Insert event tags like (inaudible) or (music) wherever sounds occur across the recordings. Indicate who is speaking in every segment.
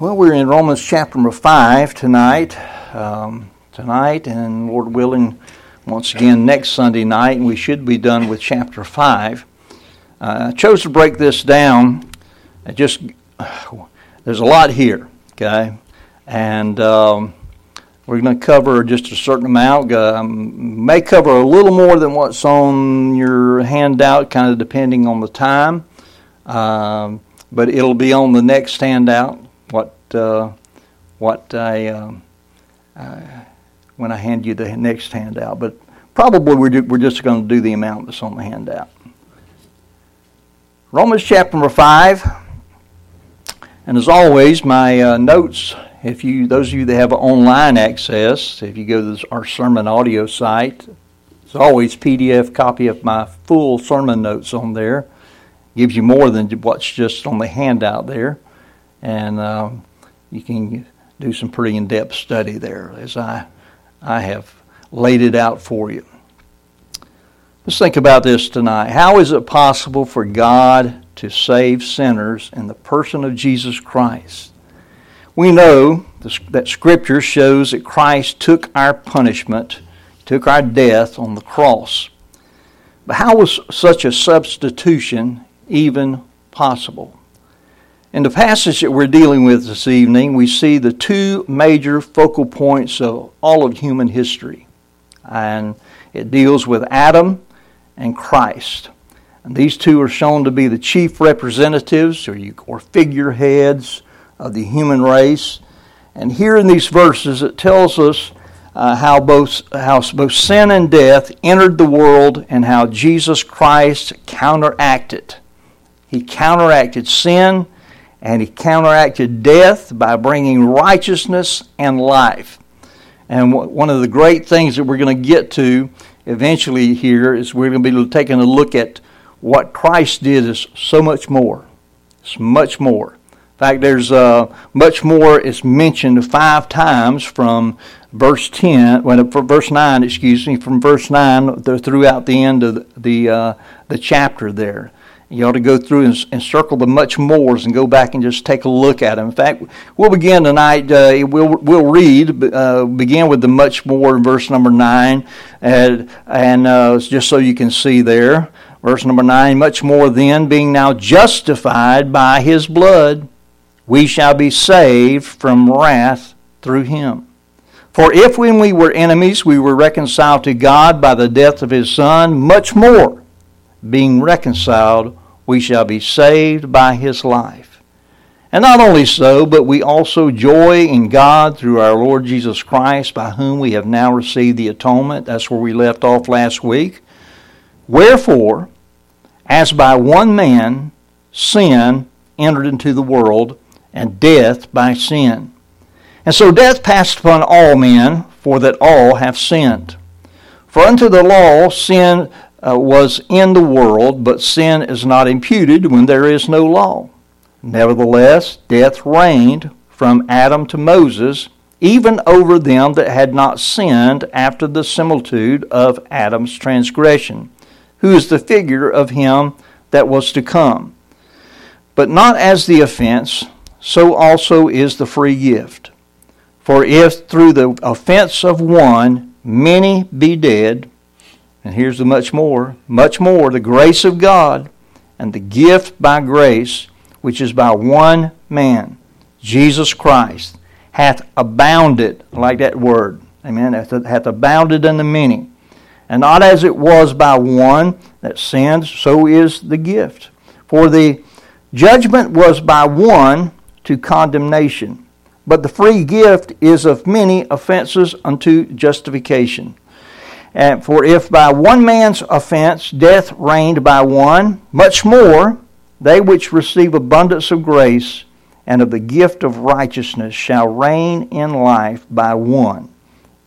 Speaker 1: Well, we're in Romans chapter number 5 tonight. Um, tonight, and Lord willing, once again next Sunday night, and we should be done with chapter 5. Uh, I chose to break this down. I just (sighs) There's a lot here, okay? And um, we're going to cover just a certain amount. Um, may cover a little more than what's on your handout, kind of depending on the time. Um, but it'll be on the next handout what uh, what I um, uh, when I hand you the next handout. But probably we're, we're just going to do the amount that's on the handout. Romans chapter number five, and as always, my uh, notes. If you those of you that have online access, if you go to this, our sermon audio site, it's always PDF copy of my full sermon notes on there. Gives you more than what's just on the handout there and um, you can do some pretty in-depth study there as I, I have laid it out for you. Let's think about this tonight. How is it possible for God to save sinners in the person of Jesus Christ? We know that Scripture shows that Christ took our punishment, took our death on the cross. But how was such a substitution even possible? In the passage that we're dealing with this evening, we see the two major focal points of all of human history. And it deals with Adam and Christ. And these two are shown to be the chief representatives or, you, or figureheads of the human race. And here in these verses, it tells us uh, how, both, how both sin and death entered the world and how Jesus Christ counteracted. He counteracted sin and he counteracted death by bringing righteousness and life. And one of the great things that we're going to get to eventually here is we're going to be taking a look at what Christ did is so much more. It's much more. In fact, there's uh, much more. It's mentioned five times from verse ten, well, from verse nine, excuse me, from verse nine throughout the end of the the, uh, the chapter there. You ought to go through and, and, circle the much mores and go back and just take a look at them. In fact, we'll begin tonight. Uh, we'll we'll read uh, begin with the much more in verse number nine, and and uh, just so you can see there, verse number nine. Much more then, being now justified by His blood, we shall be saved from wrath through Him. For if when we were enemies we were reconciled to God by the death of His Son, much more being reconciled, we shall be saved by his life. And not only so, but we also joy in God through our Lord Jesus Christ, by whom we have now received the atonement. That's where we left off last week. Wherefore, as by one man sin entered into the world, and death by sin. And so death passed upon all men, for that all have sinned. For unto the law sin uh, was in the world, but sin is not imputed when there is no law. Nevertheless, death reigned from Adam to Moses, even over them that had not sinned after the similitude of Adam's transgression, who is the figure of him that was to come. But not as the offense, so also is the free gift. For if through the offense of one many be dead, and here's the much more, much more, the grace of God and the gift by grace, which is by one man, Jesus Christ, hath abounded, like that word, amen, hath abounded in the many. And not as it was by one that sinned, so is the gift. For the judgment was by one to condemnation, but the free gift is of many offenses unto justification. And for if by one man's offense death reigned by one, much more they which receive abundance of grace and of the gift of righteousness shall reign in life by one,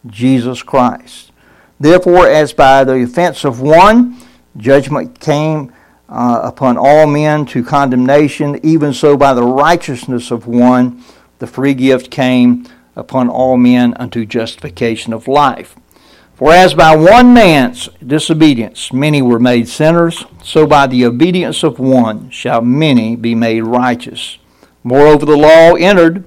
Speaker 1: Jesus Christ. Therefore, as by the offense of one judgment came uh, upon all men to condemnation, even so by the righteousness of one the free gift came upon all men unto justification of life. For as by one man's disobedience many were made sinners, so by the obedience of one shall many be made righteous. Moreover, the law entered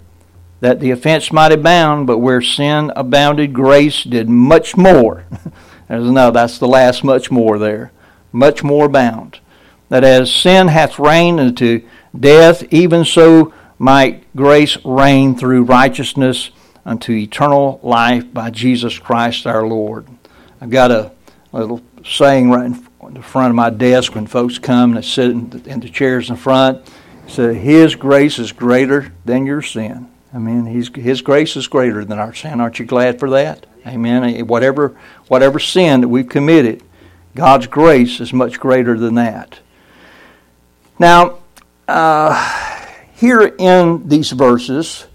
Speaker 1: that the offense might abound, but where sin abounded, grace did much more. (laughs) There's no, that's the last much more there. Much more abound. That as sin hath reigned unto death, even so might grace reign through righteousness unto eternal life by Jesus Christ our Lord. I've got a little saying right in the front of my desk when folks come and sit in the, in the chairs in front. So His grace is greater than your sin. I mean, His His grace is greater than our sin. Aren't you glad for that? Amen. Whatever whatever sin that we've committed, God's grace is much greater than that. Now, uh, here in these verses,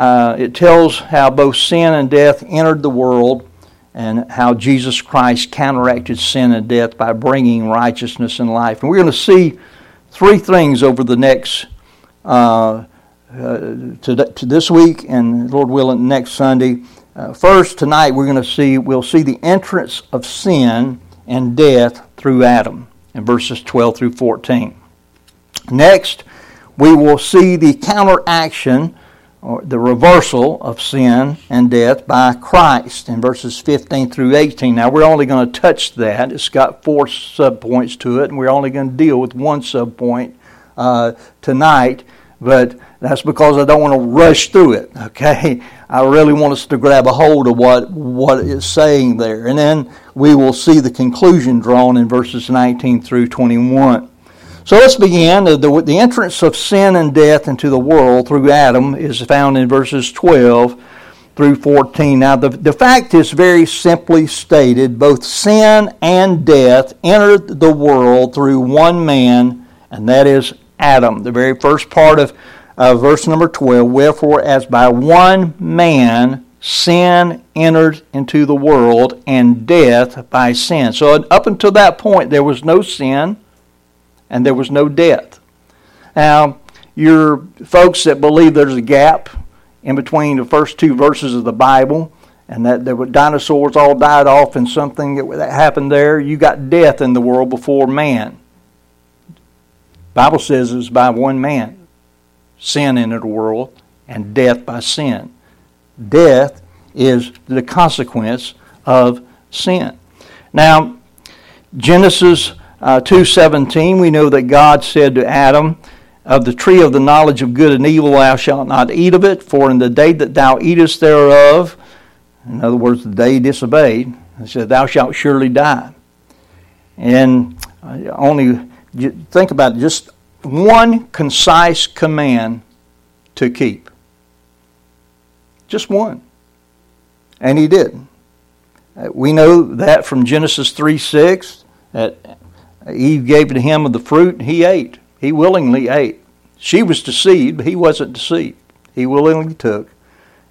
Speaker 1: uh, it tells how both sin and death entered the world and how Jesus Christ counteracted sin and death by bringing righteousness and life. And we're going to see three things over the next uh, uh, to, to, this week and Lord willing next Sunday. Uh, first, tonight we're going to see we'll see the entrance of sin and death through Adam in verses 12 through 14. Next, we will see the counteraction or the reversal of sin and death by Christ in verses 15 through 18. Now, we're only going to touch that. It's got four subpoints to it, and we're only going to deal with one subpoint uh, tonight, but that's because I don't want to rush through it, okay? (laughs) I really want us to grab a hold of what, what it's saying there. And then we will see the conclusion drawn in verses 19 through 21. So let's begin. The, the, entrance of sin and death into the world through Adam is found in verses 12 through 14. Now, the, the fact is very simply stated both sin and death entered the world through one man, and that is Adam. The very first part of uh, verse number 12 Wherefore, as by one man sin entered into the world, and death by sin. So, up until that point, there was no sin and there was no death. Now, your folks that believe there's a gap in between the first two verses of the Bible and that the dinosaurs all died off and something that happened there, you got death in the world before man. Bible says it's by one man sin entered the world and death by sin. Death is the consequence of sin. Now, Genesis uh, 2.17, we know that God said to Adam, Of the tree of the knowledge of good and evil thou shalt not eat of it, for in the day that thou eatest thereof, in other words, the day disobeyed, he said, Thou shalt surely die. And uh, only think about it, just one concise command to keep. Just one. And he did. Uh, we know that from Genesis 3 6, that Eve gave to him of the fruit, and he ate. He willingly ate. She was deceived, but he wasn't deceived. He willingly took.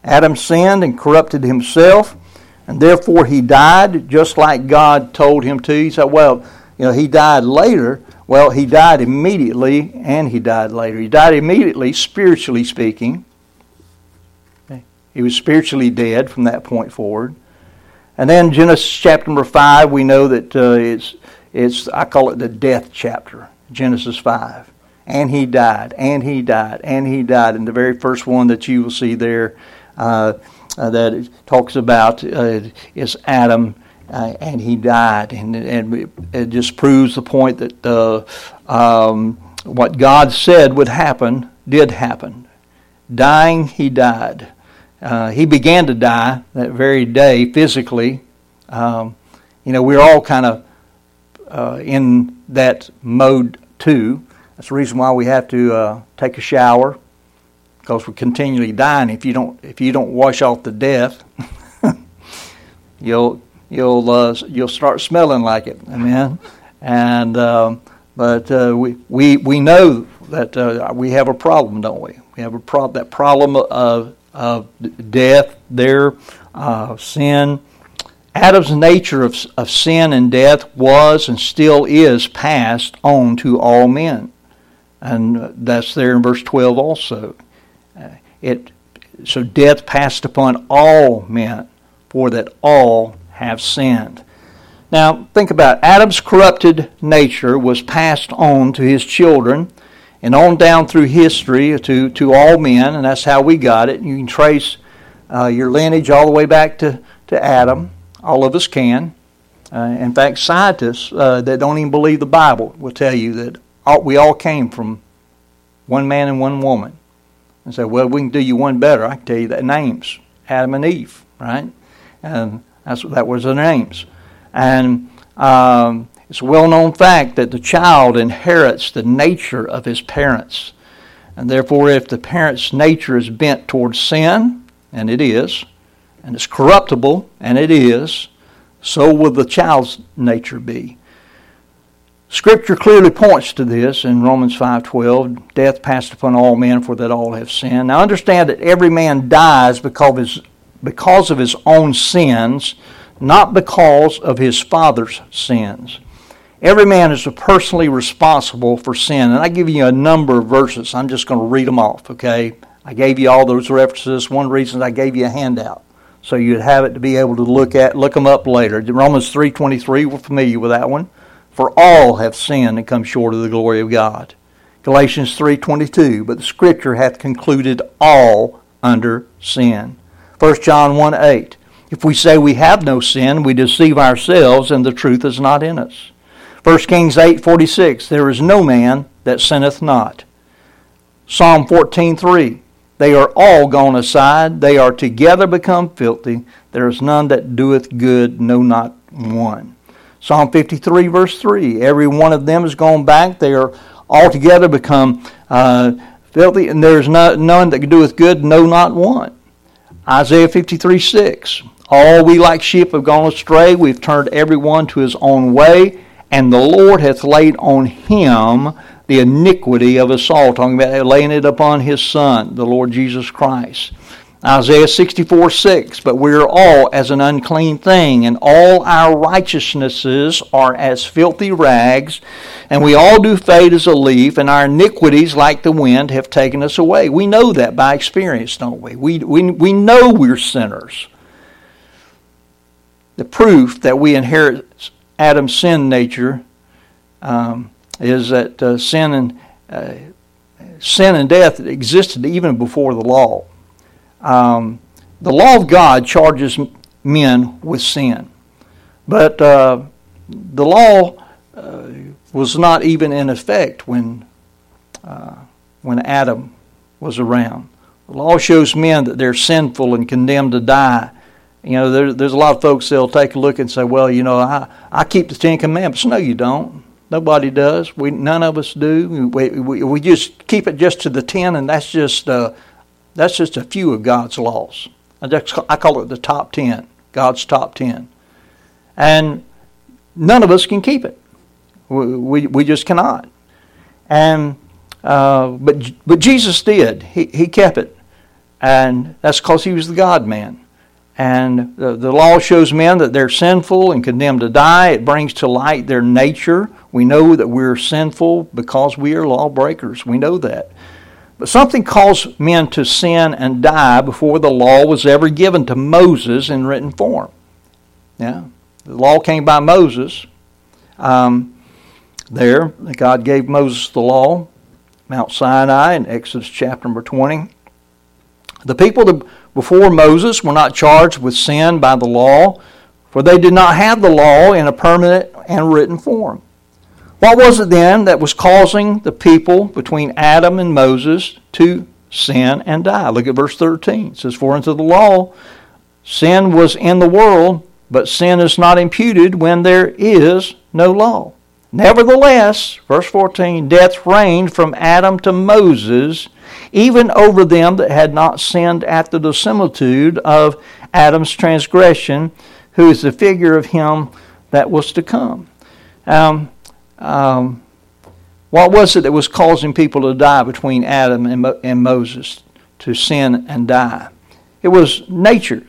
Speaker 1: Adam sinned and corrupted himself, and therefore he died just like God told him to. He said, Well, you know, he died later. Well, he died immediately, and he died later. He died immediately, spiritually speaking. He was spiritually dead from that point forward. And then Genesis chapter number 5, we know that uh, it's it's I call it the death chapter, Genesis 5. And he died, and he died, and he died. And the very first one that you will see there uh, uh, that talks about uh, is Adam, uh, and he died. And, and it just proves the point that um, what God said would happen did happen. Dying, he died. Uh, he began to die that very day physically. Um, you know, we're all kind of uh, in that mode too. That's the reason why we have to uh, take a shower because we're continually dying. If you don't, if you don't wash off the death, (laughs) you'll you'll uh, you'll start smelling like it. Amen. And um, but uh, we we we know that uh, we have a problem, don't we? We have a problem. That problem of of death, there, uh, sin Adam's nature of, of sin and death was and still is passed on to all men. And that's there in verse 12 also. Uh, it, so death passed upon all men, for that all have sinned. Now, think about it. Adam's corrupted nature was passed on to his children, and on down through history to, to all men, and that's how we got it. You can trace uh, your lineage all the way back to, to Adam. All of us can. Uh, in fact, scientists uh, that don't even believe the Bible will tell you that all, we all came from one man and one woman. And say, well, we can do you one better. I can tell you the names Adam and Eve, right? And that's, that was their names. And um, it's a well known fact that the child inherits the nature of his parents. And therefore, if the parent's nature is bent towards sin, and it is, and it's corruptible, and it is, so will the child's nature be. Scripture clearly points to this in Romans 5:12, death passed upon all men for that all have sinned. Now understand that every man dies because of his, because of his own sins, not because of his father's sins. Every man is personally responsible for sin. And I give you a number of verses. I'm just going to read them off, okay? I gave you all those references. One reason I gave you a handout. So you'd have it to be able to look at, look them up later. Romans 3.23, we're familiar with that one. For all have sinned and come short of the glory of God. Galatians 3.22, but the Scripture hath concluded all under sin. 1 John 1.8, if we say we have no sin, we deceive ourselves and the truth is not in us. 1 Kings 8:46 There is no man that sinneth not. Psalm 14:3 They are all gone aside, they are together become filthy. There is none that doeth good, no not one. Psalm 53 verse 3 Every one of them is gone back, they are altogether become uh, filthy, and there is none that doeth good, no not one. Isaiah 53 6 All we like sheep have gone astray, we've turned every one to his own way and the Lord hath laid on him the iniquity of us all, talking about laying it upon his Son, the Lord Jesus Christ. Isaiah 64 6, but we are all as an unclean thing, and all our righteousnesses are as filthy rags, and we all do fade as a leaf, and our iniquities, like the wind, have taken us away. We know that by experience, don't we? We, we, we know we're sinners. The proof that we inherit Adam's sin nature um, is that uh, sin and uh, sin and death existed even before the law. Um, the law of God charges men with sin, but uh, the law uh, was not even in effect when uh, when Adam was around. The law shows men that they're sinful and condemned to die you know, there, there's a lot of folks that'll take a look and say, well, you know, I, I keep the Ten Commandments. No, you don't. Nobody does. We none of us do. We, we, we just keep it just to the ten, and that's just uh, that's just a few of God's laws. I, just, I call it the top ten, God's top ten, and none of us can keep it. We we, we just cannot. And uh, but but Jesus did. He he kept it, and that's because he was the God man. And the, the law shows men that they're sinful and condemned to die. It brings to light their nature. We know that we're sinful because we are lawbreakers. We know that. But something caused men to sin and die before the law was ever given to Moses in written form. Yeah, the law came by Moses. Um, there, God gave Moses the law, Mount Sinai in Exodus chapter number 20. The people before Moses were not charged with sin by the law, for they did not have the law in a permanent and written form. What was it then that was causing the people between Adam and Moses to sin and die? Look at verse 13. It says, For unto the law sin was in the world, but sin is not imputed when there is no law. Nevertheless, verse 14, death reigned from Adam to Moses, even over them that had not sinned after the similitude of Adam's transgression, who is the figure of him that was to come. Um, um, what was it that was causing people to die between Adam and, Mo- and Moses, to sin and die? It was nature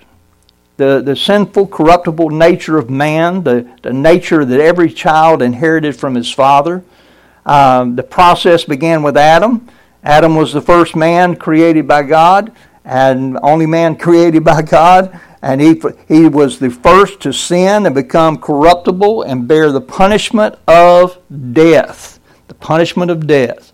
Speaker 1: the, the sinful, corruptible nature of man, the, the nature that every child inherited from his father. Um, the process began with Adam. Adam was the first man created by God, and only man (laughs) created by God. And he, he was the first to sin and become corruptible and bear the punishment of death. The punishment of death.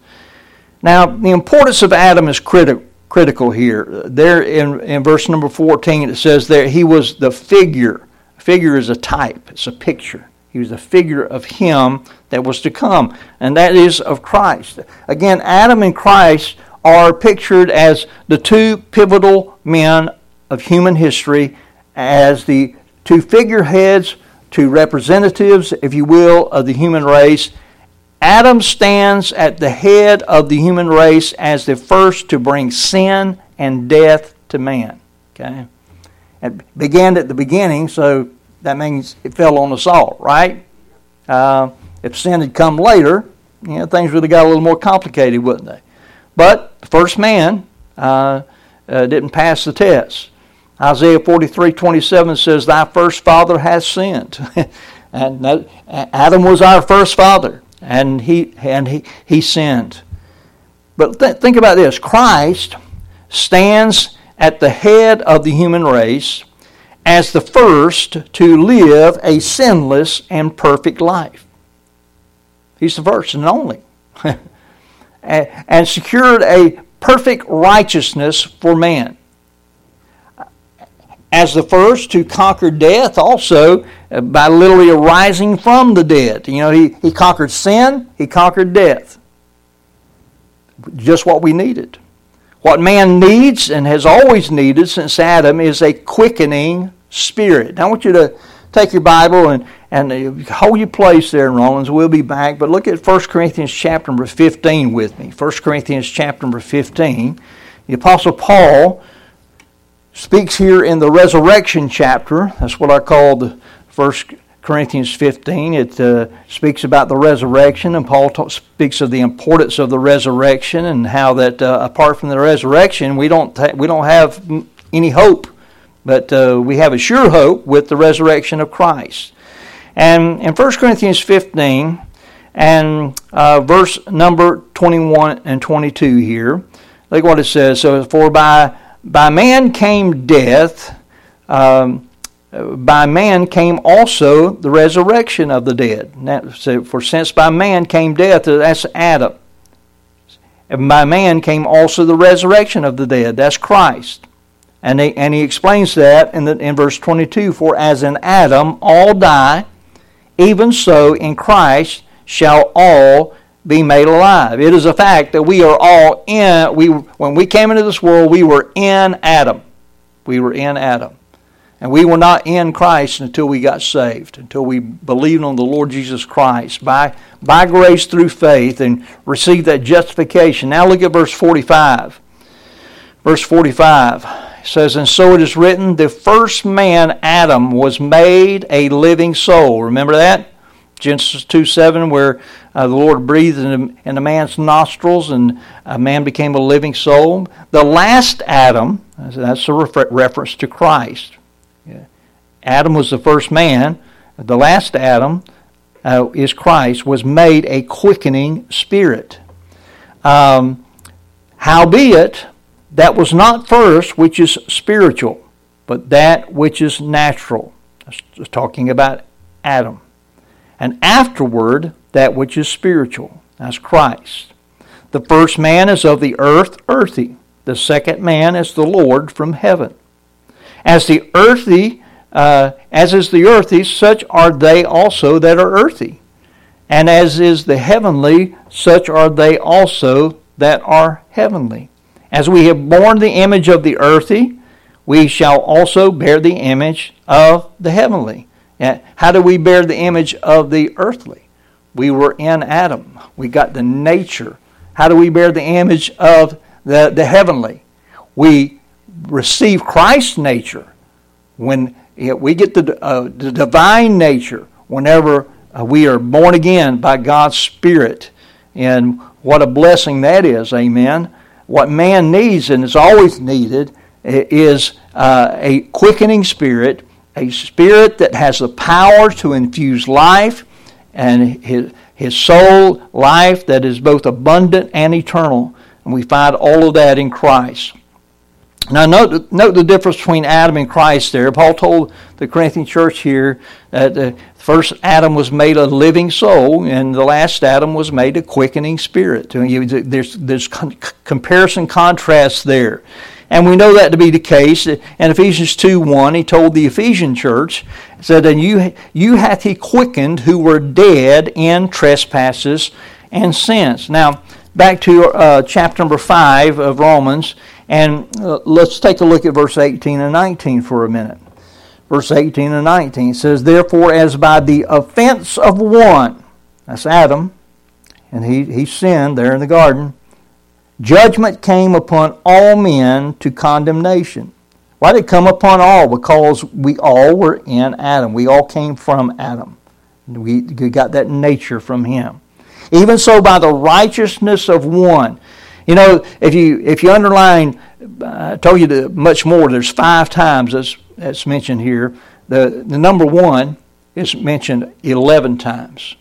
Speaker 1: Now, the importance of Adam is critical critical here. There in, in verse number 14, it says there he was the figure. Figure is a type, it's a picture. He was the figure of him that was to come, and that is of Christ. Again, Adam and Christ are pictured as the two pivotal men of human history, as the two figureheads, two representatives, if you will, of the human race. Adam stands at the head of the human race as the first to bring sin and death to man. Okay? It began at the beginning, so that means it fell on us all, right? Uh, if sin had come later, you know, things would have got a little more complicated, wouldn't they? But the first man uh, uh, didn't pass the test. Isaiah 43 27 says, Thy first father has sinned. (laughs) and that, Adam was our first father, and he, and he, he sinned. But th- think about this Christ stands at the head of the human race as the first to live a sinless and perfect life. He's the first and only. (laughs) and secured a perfect righteousness for man. As the first to conquer death, also uh, by literally arising from the dead. You know, he, he conquered sin, he conquered death. Just what we needed. What man needs and has always needed since Adam is a quickening spirit. Now, I want you to take your Bible and, and hold your place there in Romans. We'll be back. But look at 1 Corinthians chapter number 15 with me. 1 Corinthians chapter number 15. The Apostle Paul speaks here in the resurrection chapter. That's what I called 1 Corinthians 15. It uh, speaks about the resurrection, and Paul speaks of the importance of the resurrection and how that uh, apart from the resurrection, we don't, ta- we don't have any hope but uh, we have a sure hope with the resurrection of Christ. And in 1 Corinthians 15 and uh, verse number 21 and 22 here, look what it says. So, for by, by man came death, um, by man came also the resurrection of the dead. That, for since by man came death, that's Adam. And by man came also the resurrection of the dead. That's Christ. And he, and he explains that in, the, in verse 22 For as in Adam all die, even so in Christ shall all be made alive. It is a fact that we are all in, we, when we came into this world, we were in Adam. We were in Adam. And we were not in Christ until we got saved, until we believed on the Lord Jesus Christ by, by grace through faith and received that justification. Now look at verse 45. Verse 45 says, And so it is written, the first man, Adam, was made a living soul. Remember that? Genesis 2 7, where uh, the Lord breathed in, in a man's nostrils and a man became a living soul. The last Adam, that's a refer- reference to Christ. Yeah. Adam was the first man. The last Adam uh, is Christ, was made a quickening spirit. Um, howbeit, that was not first which is spiritual, but that which is natural. That's talking about Adam. And afterward, that which is spiritual. That's Christ. The first man is of the earth, earthy. The second man is the Lord from heaven. As the earthy, uh, as is the earthy, such are they also that are earthy. And as is the heavenly, such are they also that are heavenly. As we have borne the image of the earthy, we shall also bear the image of the heavenly. How do we bear the image of the earthly? We were in Adam. We got the nature. How do we bear the image of the, the heavenly? We receive Christ's nature. When we get the, uh, the divine nature, whenever uh, we are born again by God's Spirit. And what a blessing that is, amen what man needs and is always needed is uh, a quickening spirit, a spirit that has the power to infuse life and his, his soul life that is both abundant and eternal. And we find all of that in Christ. Now, note, note the difference between Adam and Christ there. Paul told the Corinthian church here that the first Adam was made a living soul, and the last Adam was made a quickening spirit. There's, there's comparison contrast there. And we know that to be the case. In Ephesians 2 1, he told the Ephesian church, said, And you, you hath he quickened who were dead in trespasses and sins. Now, back to uh, chapter number 5 of Romans. And uh, let's take a look at verse 18 and 19 for a minute. Verse 18 and 19 says, Therefore, as by the offense of one, that's Adam, and he, he sinned there in the garden, judgment came upon all men to condemnation. Why did it come upon all? Because we all were in Adam. We all came from Adam. We got that nature from him. Even so, by the righteousness of one, you know, if you if you underline, I told you much more. There's five times that's that's mentioned here. The the number one is mentioned eleven times.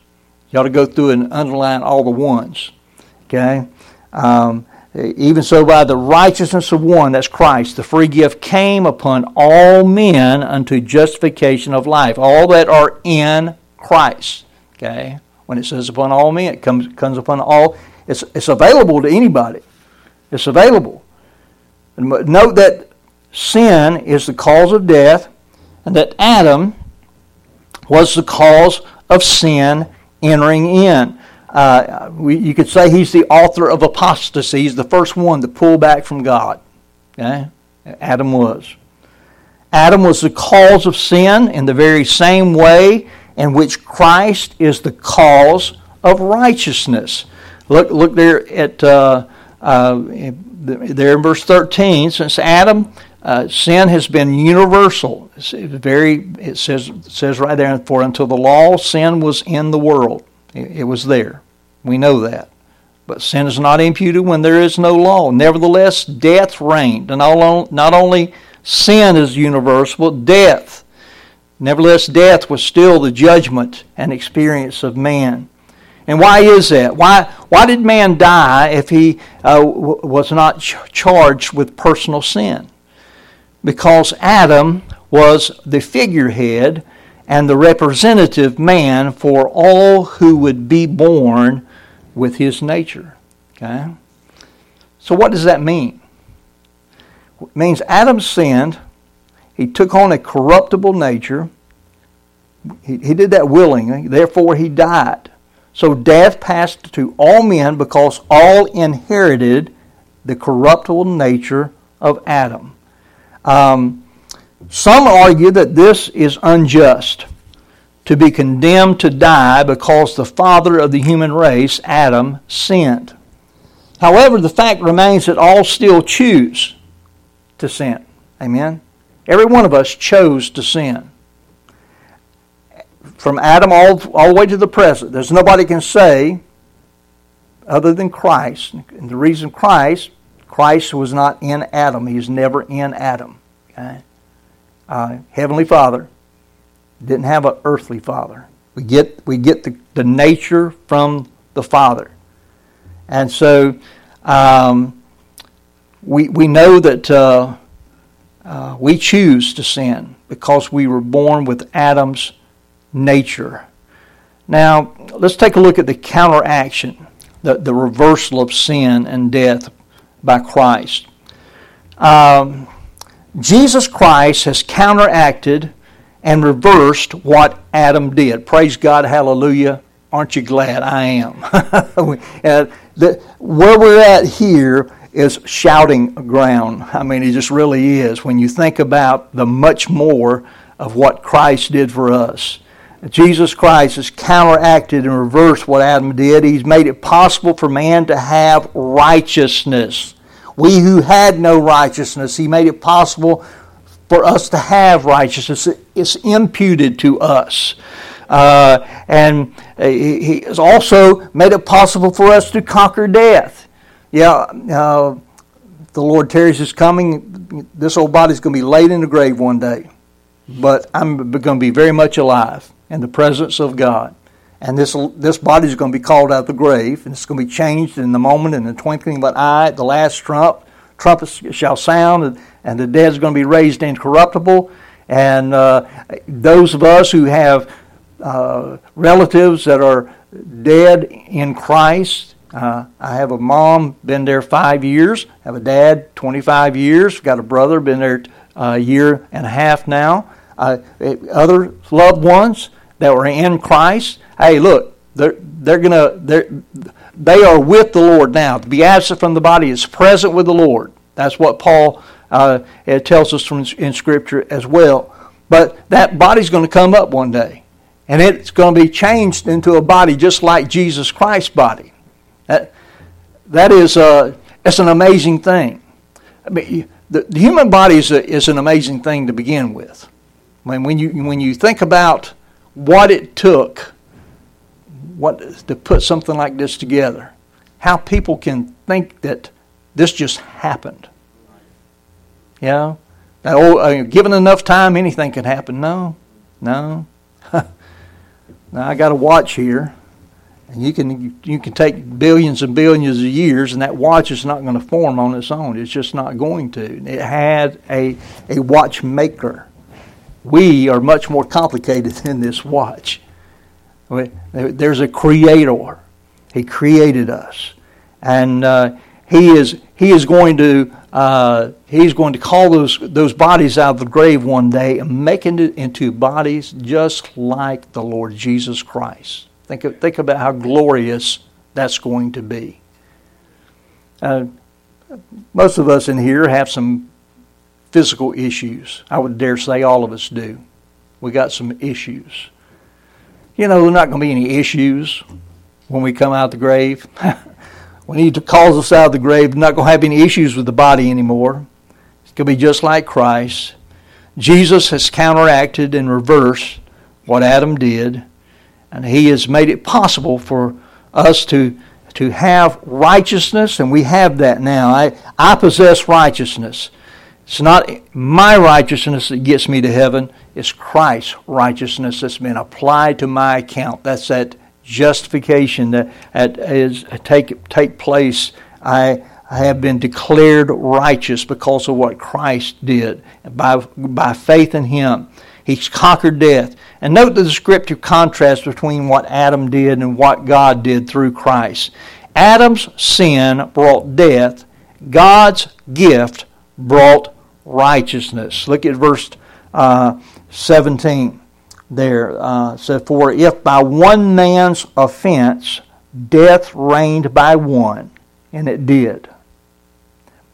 Speaker 1: You ought to go through and underline all the ones. Okay. Um, even so, by the righteousness of one, that's Christ, the free gift came upon all men unto justification of life. All that are in Christ. Okay. When it says upon all men, it comes comes upon all it's, it's available to anybody. It's available. Note that sin is the cause of death, and that Adam was the cause of sin entering in. Uh, we, you could say he's the author of apostasy. He's the first one to pull back from God. Okay? Adam was. Adam was the cause of sin in the very same way in which Christ is the cause of righteousness. Look, look there at uh, uh, there in verse 13. Since Adam, uh, sin has been universal. It's very. It says says right there. For until the law, sin was in the world. It, it was there. We know that. But sin is not imputed when there is no law. Nevertheless, death reigned. And not only sin is universal, but death. Nevertheless, death was still the judgment and experience of man. And why is that? Why, why did man die if he uh, w- was not ch- charged with personal sin? Because Adam was the figurehead and the representative man for all who would be born with his nature. Okay? So, what does that mean? It means Adam sinned, he took on a corruptible nature, he, he did that willingly, therefore, he died. So death passed to all men because all inherited the corruptible nature of Adam. Um, some argue that this is unjust to be condemned to die because the father of the human race, Adam, sinned. However, the fact remains that all still choose to sin. Amen? Every one of us chose to sin from Adam all, all the way to the present. There's nobody can say other than Christ. And the reason Christ, Christ was not in Adam. He's never in Adam. Okay? Uh, Heavenly Father didn't have an earthly father. We get, we get the, the nature from the Father. And so um, we, we know that uh, uh, we choose to sin because we were born with Adam's nature. Now, let's take a look at the counteraction, the, the reversal of sin and death by Christ. Um, Jesus Christ has counteracted and reversed what Adam did. Praise God, hallelujah. Aren't you glad? I am. (laughs) the, where we're at here is shouting ground. I mean, it just really is when you think about the much more of what Christ did for us. Jesus Christ has counteracted and reversed what Adam did. He's made it possible for man to have righteousness. We who had no righteousness, He made it possible for us to have righteousness. It's imputed to us. Uh, and He has also made it possible for us to conquer death. Yeah, uh, the Lord tarries is coming. This old body's going to be laid in the grave one day. But I'm going to be very much alive in the presence of God. And this, this body is going to be called out of the grave, and it's going to be changed in the moment, in the twinkling of an eye, at the last trump. Trumpets shall sound, and, and the dead is going to be raised incorruptible. And uh, those of us who have uh, relatives that are dead in Christ, uh, I have a mom, been there five years. Have a dad, 25 years. Got a brother, been there a year and a half now. Uh, other loved ones that were in Christ. Hey, look, they're they're gonna they're they are with the Lord now. To be absent from the body is present with the Lord. That's what Paul uh, tells us from in Scripture as well. But that body's going to come up one day, and it's going to be changed into a body just like Jesus Christ's body. That that is uh, it's an amazing thing. I mean, the, the human body is, a, is an amazing thing to begin with. When when you when you think about what it took what to put something like this together. How people can think that this just happened. You know, that, oh, uh, given enough time, anything can happen. No, no. (laughs) now I got a watch here, and you can you can take billions and billions of years, and that watch is not going to form on its own. It's just not going to. It had a a watchmaker. We are much more complicated (laughs) than this watch. There's a creator. He created us. And uh, he is he is going to uh, he's going to call those those bodies out of the grave one day and make it into bodies just like the Lord Jesus Christ. Think of, think about how glorious that's going to be. Uh, most of us in here have some physical issues. I would dare say all of us do. We got some issues. You know, there's not going to be any issues when we come out the grave. (laughs) when He calls us out of the grave, we're not going to have any issues with the body anymore. It's going to be just like Christ. Jesus has counteracted and reversed what Adam did, and He has made it possible for us to to have righteousness, and we have that now. I, I possess righteousness. It's not my righteousness that gets me to heaven, it's Christ's righteousness that's been applied to my account. That's that justification that, that is take take place. I, have been declared righteous because of what Christ did by by faith in Him. He's conquered death. And note the descriptive contrast between what Adam did and what God did through Christ. Adam's sin brought death. God's gift brought righteousness. Look at verse uh, 17 there. Uh, for if by one man's offense death reigned by one, and it did,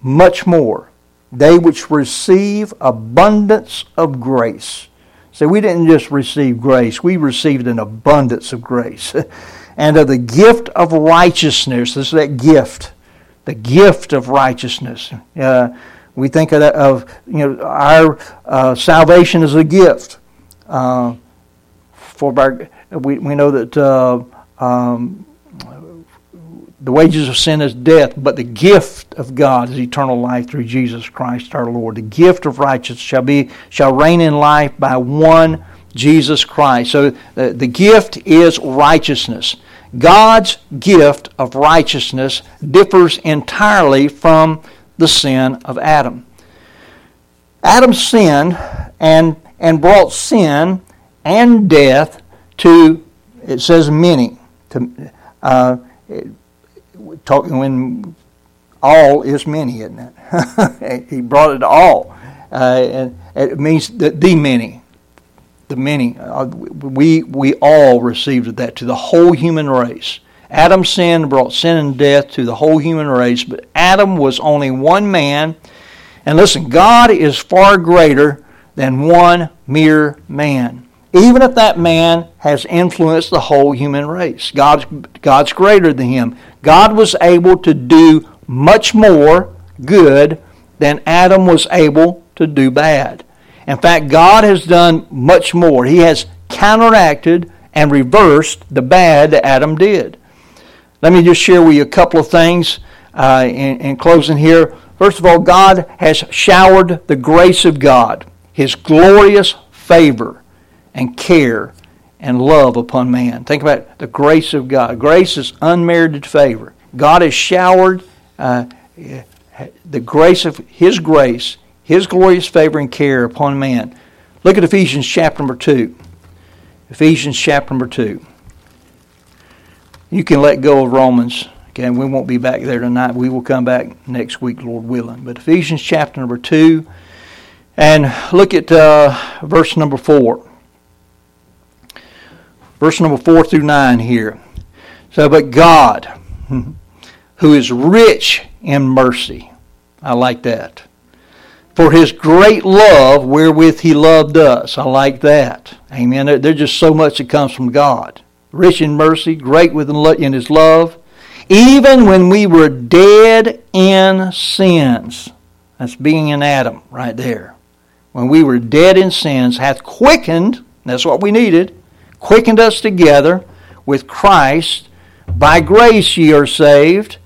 Speaker 1: much more, they which receive abundance of grace. So, we didn't just receive grace, we received an abundance of grace. (laughs) and of the gift of righteousness. This is that gift, the gift of righteousness. Uh, we think of, of you know our uh, salvation as a gift. Uh, for our, we we know that uh, um, the wages of sin is death, but the gift of God is eternal life through Jesus Christ our Lord. The gift of righteousness shall be shall reign in life by one Jesus Christ. So the, uh, the gift is righteousness. God's gift of righteousness differs entirely from the sin of Adam. Adam sinned and, and brought sin and death to, it says many. To, uh, talking when all is many, isn't it? (laughs) he brought it to all. Uh, and it means the, the many. The many. Uh, we, we all received that to the whole human race. Adam's sin brought sin and death to the whole human race, but Adam was only one man. And listen, God is far greater than one mere man. Even if that man has influenced the whole human race, God's, God's greater than him. God was able to do much more good than Adam was able to do bad. In fact, God has done much more. He has counteracted and reversed the bad that Adam did. Let me just share with you a couple of things uh, in, in closing here. First of all, God has showered the grace of God, His glorious favor and care and love upon man. Think about the grace of God. Grace is unmerited favor. God has showered, uh, the grace of His grace, His glorious favor and care upon man. Look at Ephesians chapter number 2. Ephesians chapter number 2. You can let go of Romans. Okay, we won't be back there tonight. We will come back next week, Lord willing. But Ephesians chapter number 2, and look at uh, verse number 4. Verse number 4 through 9 here. So, but God, who is rich in mercy. I like that. For his great love wherewith he loved us. I like that. Amen. There's just so much that comes from God. Rich in mercy, great in his love. Even when we were dead in sins. That's being in Adam right there. When we were dead in sins, hath quickened, that's what we needed, quickened us together with Christ. By grace ye are saved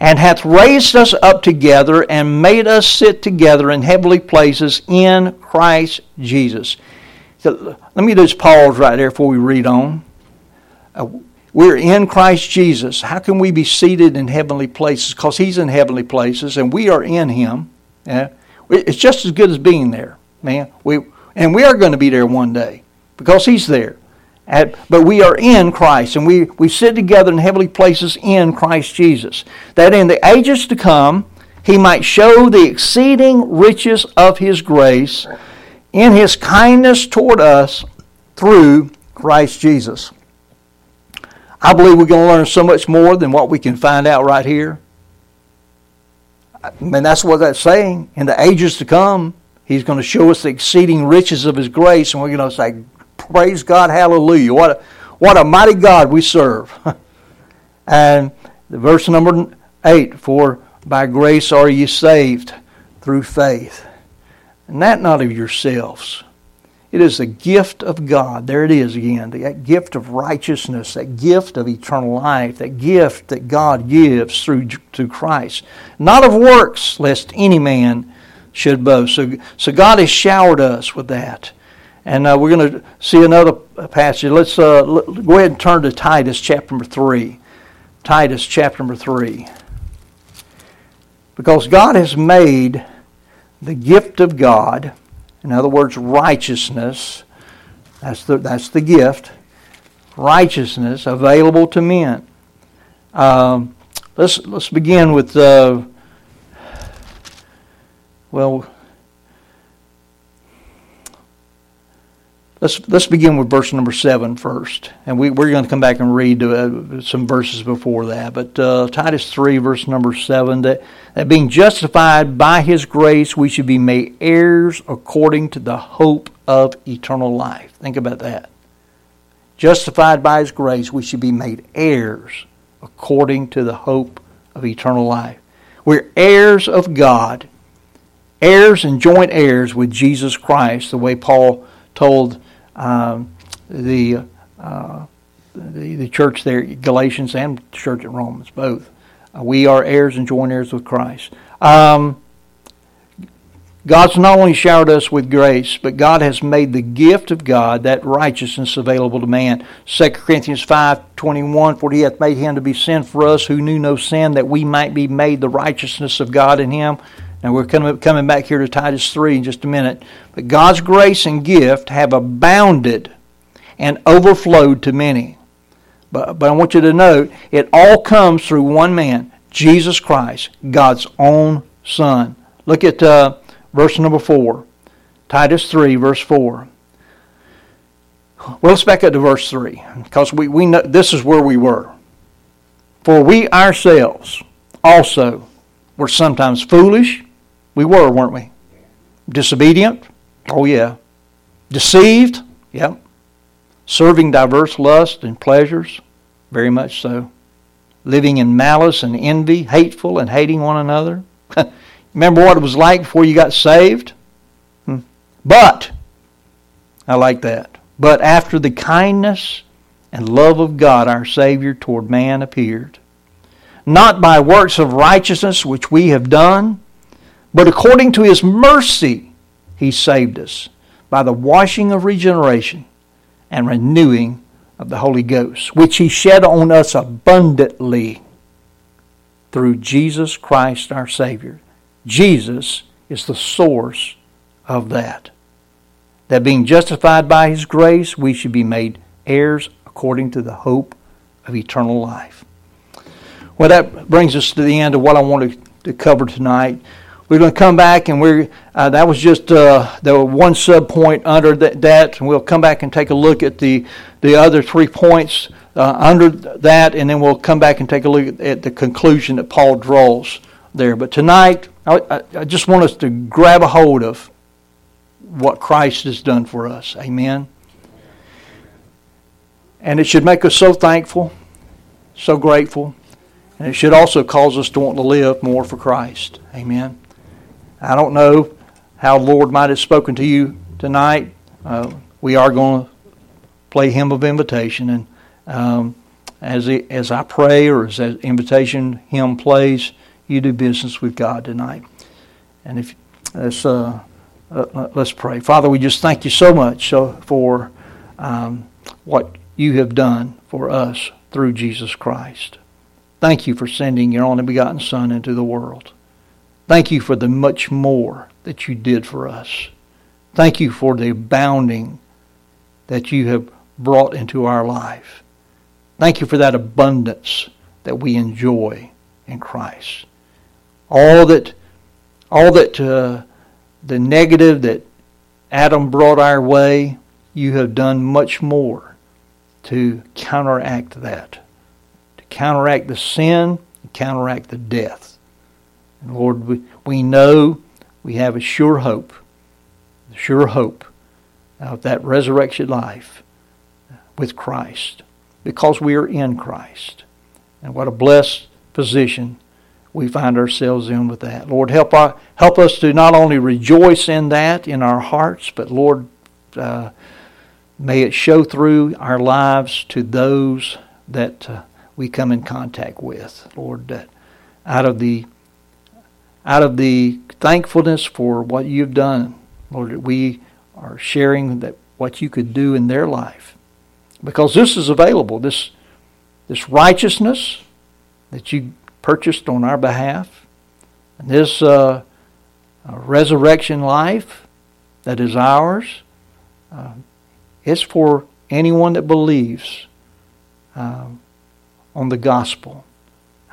Speaker 1: and hath raised us up together and made us sit together in heavenly places in Christ Jesus. So let me just pause right there before we read on. Uh, we're in Christ Jesus. How can we be seated in heavenly places? Because He's in heavenly places and we are in Him. Yeah? It's just as good as being there, man. We, and we are going to be there one day because He's there. At, but we are in Christ, and we, we sit together in heavenly places in Christ Jesus, that in the ages to come he might show the exceeding riches of his grace in his kindness toward us through Christ Jesus. I believe we're going to learn so much more than what we can find out right here. I mean, that's what that's saying. In the ages to come, he's going to show us the exceeding riches of his grace, and we're going to say, Praise God, hallelujah. What a, what a mighty God we serve. (laughs) and the verse number 8 For by grace are ye saved through faith. And that not of yourselves. It is the gift of God. There it is again. That gift of righteousness, that gift of eternal life, that gift that God gives through, through Christ. Not of works, lest any man should boast. So, so God has showered us with that. And uh, we're going to see another passage. Let's uh, go ahead and turn to Titus chapter number 3. Titus chapter number 3. Because God has made the gift of God, in other words, righteousness, that's the, that's the gift, righteousness available to men. Um, let's, let's begin with, uh, well, Let's, let's begin with verse number seven first. And we, we're going to come back and read uh, some verses before that. But uh, Titus 3, verse number 7 that, that being justified by his grace, we should be made heirs according to the hope of eternal life. Think about that. Justified by his grace, we should be made heirs according to the hope of eternal life. We're heirs of God, heirs and joint heirs with Jesus Christ, the way Paul told um, the, uh, the, the church there, Galatians and church at Romans, both. Uh, we are heirs and joint heirs with Christ. Um, God's not only showered us with grace, but God has made the gift of God, that righteousness, available to man. 2 Corinthians 5 21, For he hath made him to be sin for us who knew no sin, that we might be made the righteousness of God in him. Now we're coming back here to Titus 3 in just a minute. But God's grace and gift have abounded and overflowed to many. But, but I want you to note, it all comes through one man, Jesus Christ, God's own Son. Look at uh, verse number 4. Titus 3, verse 4. Well, let's back up to verse 3, because we, we know this is where we were. For we ourselves also were sometimes foolish, we were, weren't we? Disobedient? Oh, yeah. Deceived? Yep. Serving diverse lusts and pleasures? Very much so. Living in malice and envy, hateful and hating one another? (laughs) Remember what it was like before you got saved? Hmm. But, I like that. But after the kindness and love of God our Savior toward man appeared, not by works of righteousness which we have done, but according to his mercy, he saved us by the washing of regeneration and renewing of the Holy Ghost, which he shed on us abundantly through Jesus Christ our Savior, Jesus is the source of that. That being justified by His grace, we should be made heirs according to the hope of eternal life. Well, that brings us to the end of what I wanted to cover tonight. We're going to come back, and we're uh, that was just uh, the one sub point under that, that, and we'll come back and take a look at the the other three points uh, under that, and then we'll come back and take a look at the conclusion that Paul draws there. But tonight, I, I just want us to grab a hold of what Christ has done for us. Amen. And it should make us so thankful, so grateful, and it should also cause us to want to live more for Christ. Amen. I don't know how the Lord might have spoken to you tonight. Uh, we are going to play hymn of invitation, and um, as it, as I pray or as that invitation hymn plays, you do business with God tonight. And if let's uh, uh, let's pray, Father, we just thank you so much for um, what you have done for us through Jesus Christ. Thank you for sending your only begotten Son into the world. Thank you for the much more that you did for us. Thank you for the abounding that you have brought into our life. Thank you for that abundance that we enjoy in Christ. All that, all that uh, the negative that Adam brought our way, you have done much more to counteract that, to counteract the sin, counteract the death. Lord, we, we know we have a sure hope, a sure hope of that resurrection life with Christ because we are in Christ. And what a blessed position we find ourselves in with that. Lord, help, our, help us to not only rejoice in that in our hearts, but Lord, uh, may it show through our lives to those that uh, we come in contact with. Lord, that out of the out of the thankfulness for what you've done, Lord, that we are sharing that what you could do in their life. Because this is available, this this righteousness that you purchased on our behalf. And this uh, uh, resurrection life that is ours, uh, it's for anyone that believes uh, on the gospel.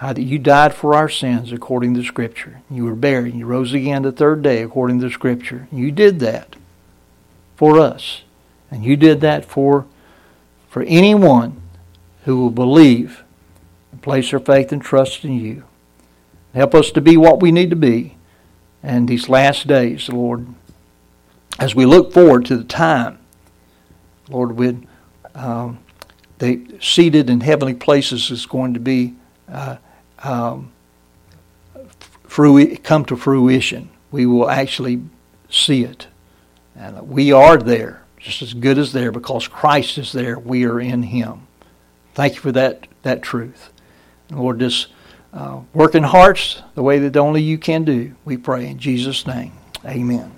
Speaker 1: How that you died for our sins according to Scripture. You were buried and you rose again the third day according to Scripture. You did that for us. And you did that for, for anyone who will believe and place their faith and trust in you. Help us to be what we need to be in these last days, Lord. As we look forward to the time, Lord, with um, the seated in heavenly places is going to be uh, um, come to fruition. We will actually see it. And we are there, just as good as there, because Christ is there. We are in Him. Thank you for that, that truth. Lord, just uh, work in hearts the way that only you can do. We pray in Jesus' name. Amen.